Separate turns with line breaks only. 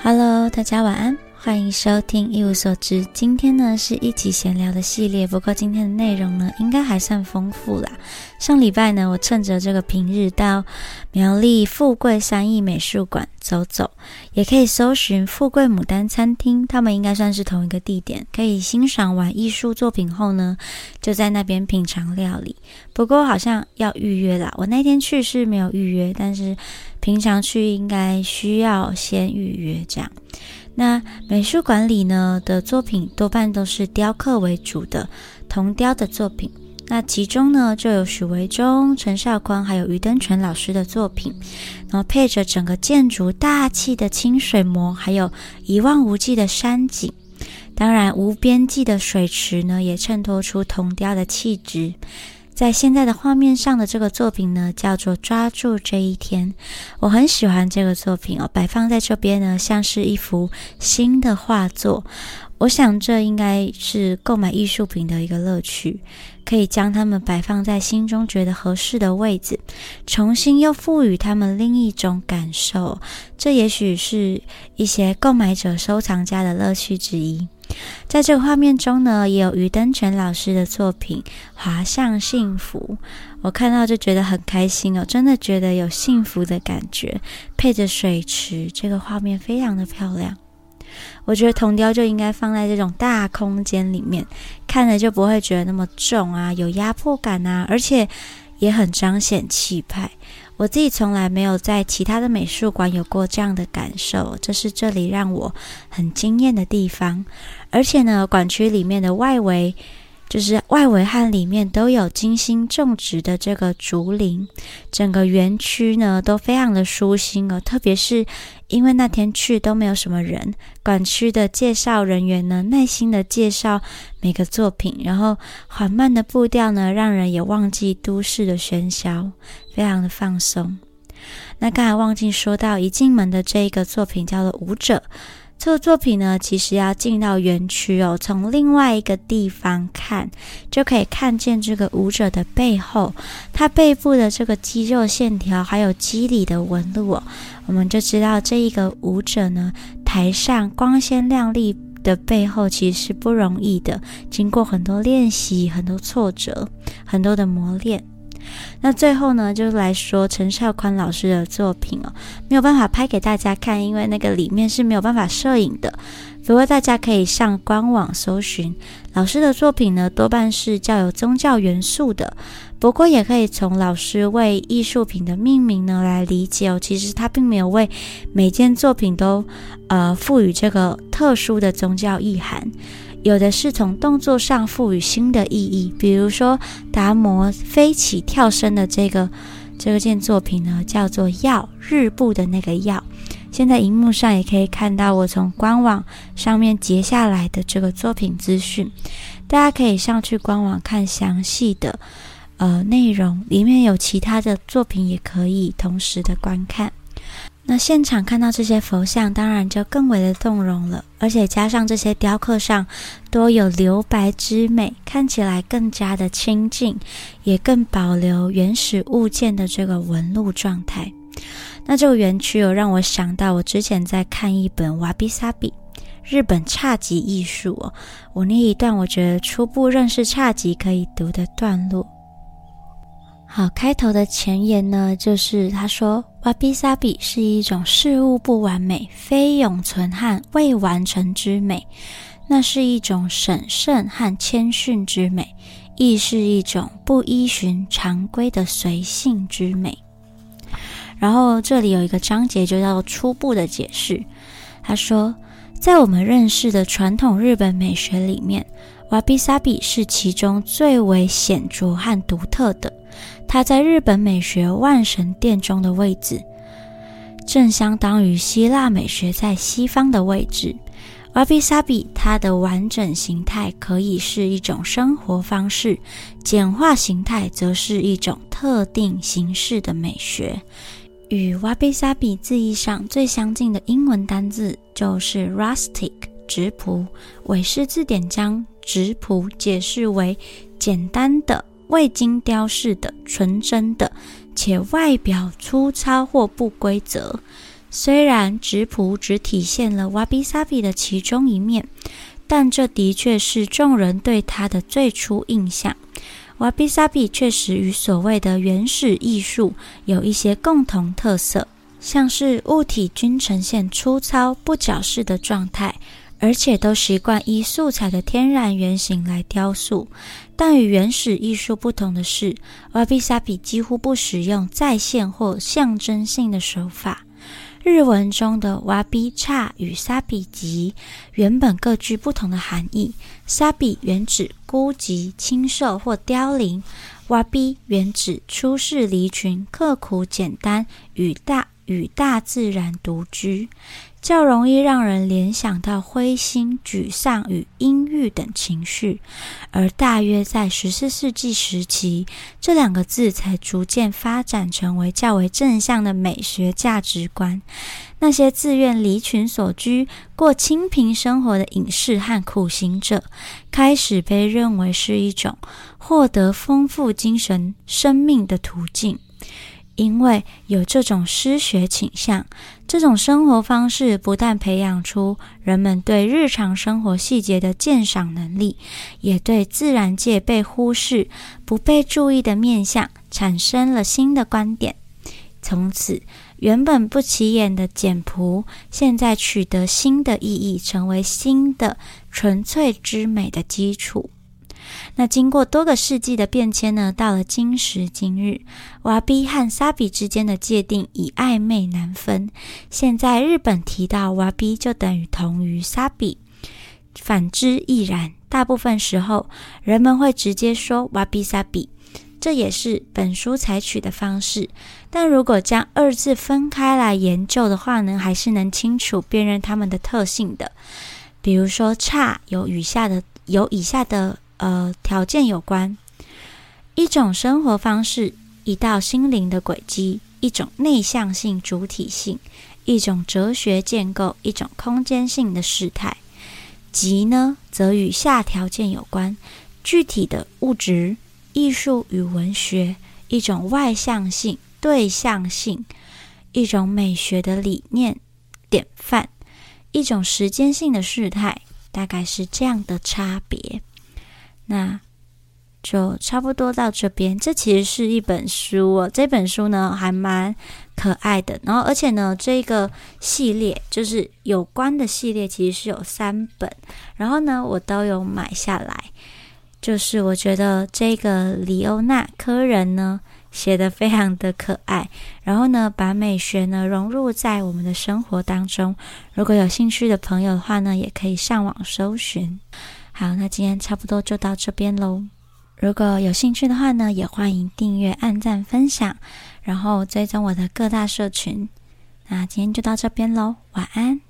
Hello，大家晚安。欢迎收听一无所知。今天呢是一起闲聊的系列，不过今天的内容呢应该还算丰富啦。上礼拜呢，我趁着这个平日到苗栗富贵三义美术馆走走，也可以搜寻富贵牡丹餐厅，他们应该算是同一个地点。可以欣赏完艺术作品后呢，就在那边品尝料理。不过好像要预约啦，我那天去是没有预约，但是平常去应该需要先预约这样。那美术馆里呢的作品多半都是雕刻为主的铜雕的作品，那其中呢就有许维忠、陈少宽还有余登泉老师的作品，然后配着整个建筑大气的清水模，还有一望无际的山景，当然无边际的水池呢也衬托出铜雕的气质。在现在的画面上的这个作品呢，叫做《抓住这一天》，我很喜欢这个作品哦，摆放在这边呢，像是一幅新的画作。我想这应该是购买艺术品的一个乐趣，可以将它们摆放在心中觉得合适的位置，重新又赋予它们另一种感受。这也许是一些购买者、收藏家的乐趣之一。在这个画面中呢，也有于登泉老师的作品《滑向幸福》，我看到就觉得很开心哦，真的觉得有幸福的感觉，配着水池，这个画面非常的漂亮。我觉得铜雕就应该放在这种大空间里面，看着就不会觉得那么重啊，有压迫感啊，而且也很彰显气派。我自己从来没有在其他的美术馆有过这样的感受，这是这里让我很惊艳的地方。而且呢，馆区里面的外围。就是外围和里面都有精心种植的这个竹林，整个园区呢都非常的舒心哦。特别是因为那天去都没有什么人，馆区的介绍人员呢耐心的介绍每个作品，然后缓慢的步调呢让人也忘记都市的喧嚣，非常的放松。那刚才忘记说到，一进门的这一个作品叫做《舞者》。这个作品呢，其实要进到园区哦，从另外一个地方看，就可以看见这个舞者的背后，他背部的这个肌肉线条，还有肌理的纹路哦，我们就知道这一个舞者呢，台上光鲜亮丽的背后其实是不容易的，经过很多练习、很多挫折、很多的磨练。那最后呢，就是来说陈少宽老师的作品哦，没有办法拍给大家看，因为那个里面是没有办法摄影的。不过大家可以上官网搜寻老师的作品呢，多半是较有宗教元素的。不过也可以从老师为艺术品的命名呢来理解哦，其实他并没有为每件作品都呃赋予这个特殊的宗教意涵。有的是从动作上赋予新的意义，比如说达摩飞起跳升的这个这个件作品呢，叫做“耀日部”的那个“耀”。现在荧幕上也可以看到我从官网上面截下来的这个作品资讯，大家可以上去官网看详细的呃内容，里面有其他的作品也可以同时的观看。那现场看到这些佛像，当然就更为的动容了，而且加上这些雕刻上多有留白之美，看起来更加的清净，也更保留原始物件的这个纹路状态。那这个园区有让我想到，我之前在看一本瓦比萨比日本侘寂艺术哦，我那一段我觉得初步认识侘寂可以读的段落。好，开头的前言呢，就是他说，瓦比萨比是一种事物不完美、非永存和未完成之美，那是一种审慎和谦逊之美，亦是一种不依循常规的随性之美。然后这里有一个章节就叫初步的解释，他说，在我们认识的传统日本美学里面，瓦比萨比是其中最为显著和独特的。它在日本美学万神殿中的位置，正相当于希腊美学在西方的位置。瓦比萨比它的完整形态可以是一种生活方式，简化形态则是一种特定形式的美学。与瓦比萨比字义上最相近的英文单字就是 rustic，直朴。韦氏字典将直朴解释为简单的。未经雕饰的、纯真的，且外表粗糙或不规则。虽然直朴只体现了瓦比萨比的其中一面，但这的确是众人对他的最初印象。瓦比萨比确实与所谓的原始艺术有一些共同特色，像是物体均呈现粗糙不矫饰的状态，而且都习惯依素材的天然原型来雕塑。但与原始艺术不同的是，瓦比萨比几乎不使用再现或象征性的手法。日文中的瓦比差与沙比吉原本各具不同的含义。沙比原指孤寂、清瘦或凋零，瓦比原指出世离群、刻苦简单与大与大自然独居。较容易让人联想到灰心、沮丧与阴郁等情绪，而大约在十四世纪时期，这两个字才逐渐发展成为较为正向的美学价值观。那些自愿离群所居、过清贫生活的隐士和苦行者，开始被认为是一种获得丰富精神生命的途径。因为有这种失学倾向，这种生活方式不但培养出人们对日常生活细节的鉴赏能力，也对自然界被忽视、不被注意的面相产生了新的观点。从此，原本不起眼的简朴，现在取得新的意义，成为新的纯粹之美的基础。那经过多个世纪的变迁呢，到了今时今日，瓦比和沙比之间的界定已暧昧难分。现在日本提到瓦比就等于同于沙比，反之亦然。大部分时候，人们会直接说瓦比沙比，这也是本书采取的方式。但如果将二字分开来研究的话呢，还是能清楚辨认它们的特性的。比如说，差有以下的有以下的。呃，条件有关一种生活方式，一道心灵的轨迹，一种内向性主体性，一种哲学建构，一种空间性的事态。即呢，则与下条件有关：具体的物质、艺术与文学，一种外向性、对象性，一种美学的理念典范，一种时间性的事态，大概是这样的差别。那就差不多到这边。这其实是一本书哦，这本书呢还蛮可爱的。然后，而且呢，这个系列就是有关的系列，其实是有三本。然后呢，我都有买下来。就是我觉得这个里欧纳科人呢写的非常的可爱。然后呢，把美学呢融入在我们的生活当中。如果有兴趣的朋友的话呢，也可以上网搜寻。好，那今天差不多就到这边喽。如果有兴趣的话呢，也欢迎订阅、按赞、分享，然后追踪我的各大社群。那今天就到这边喽，晚安。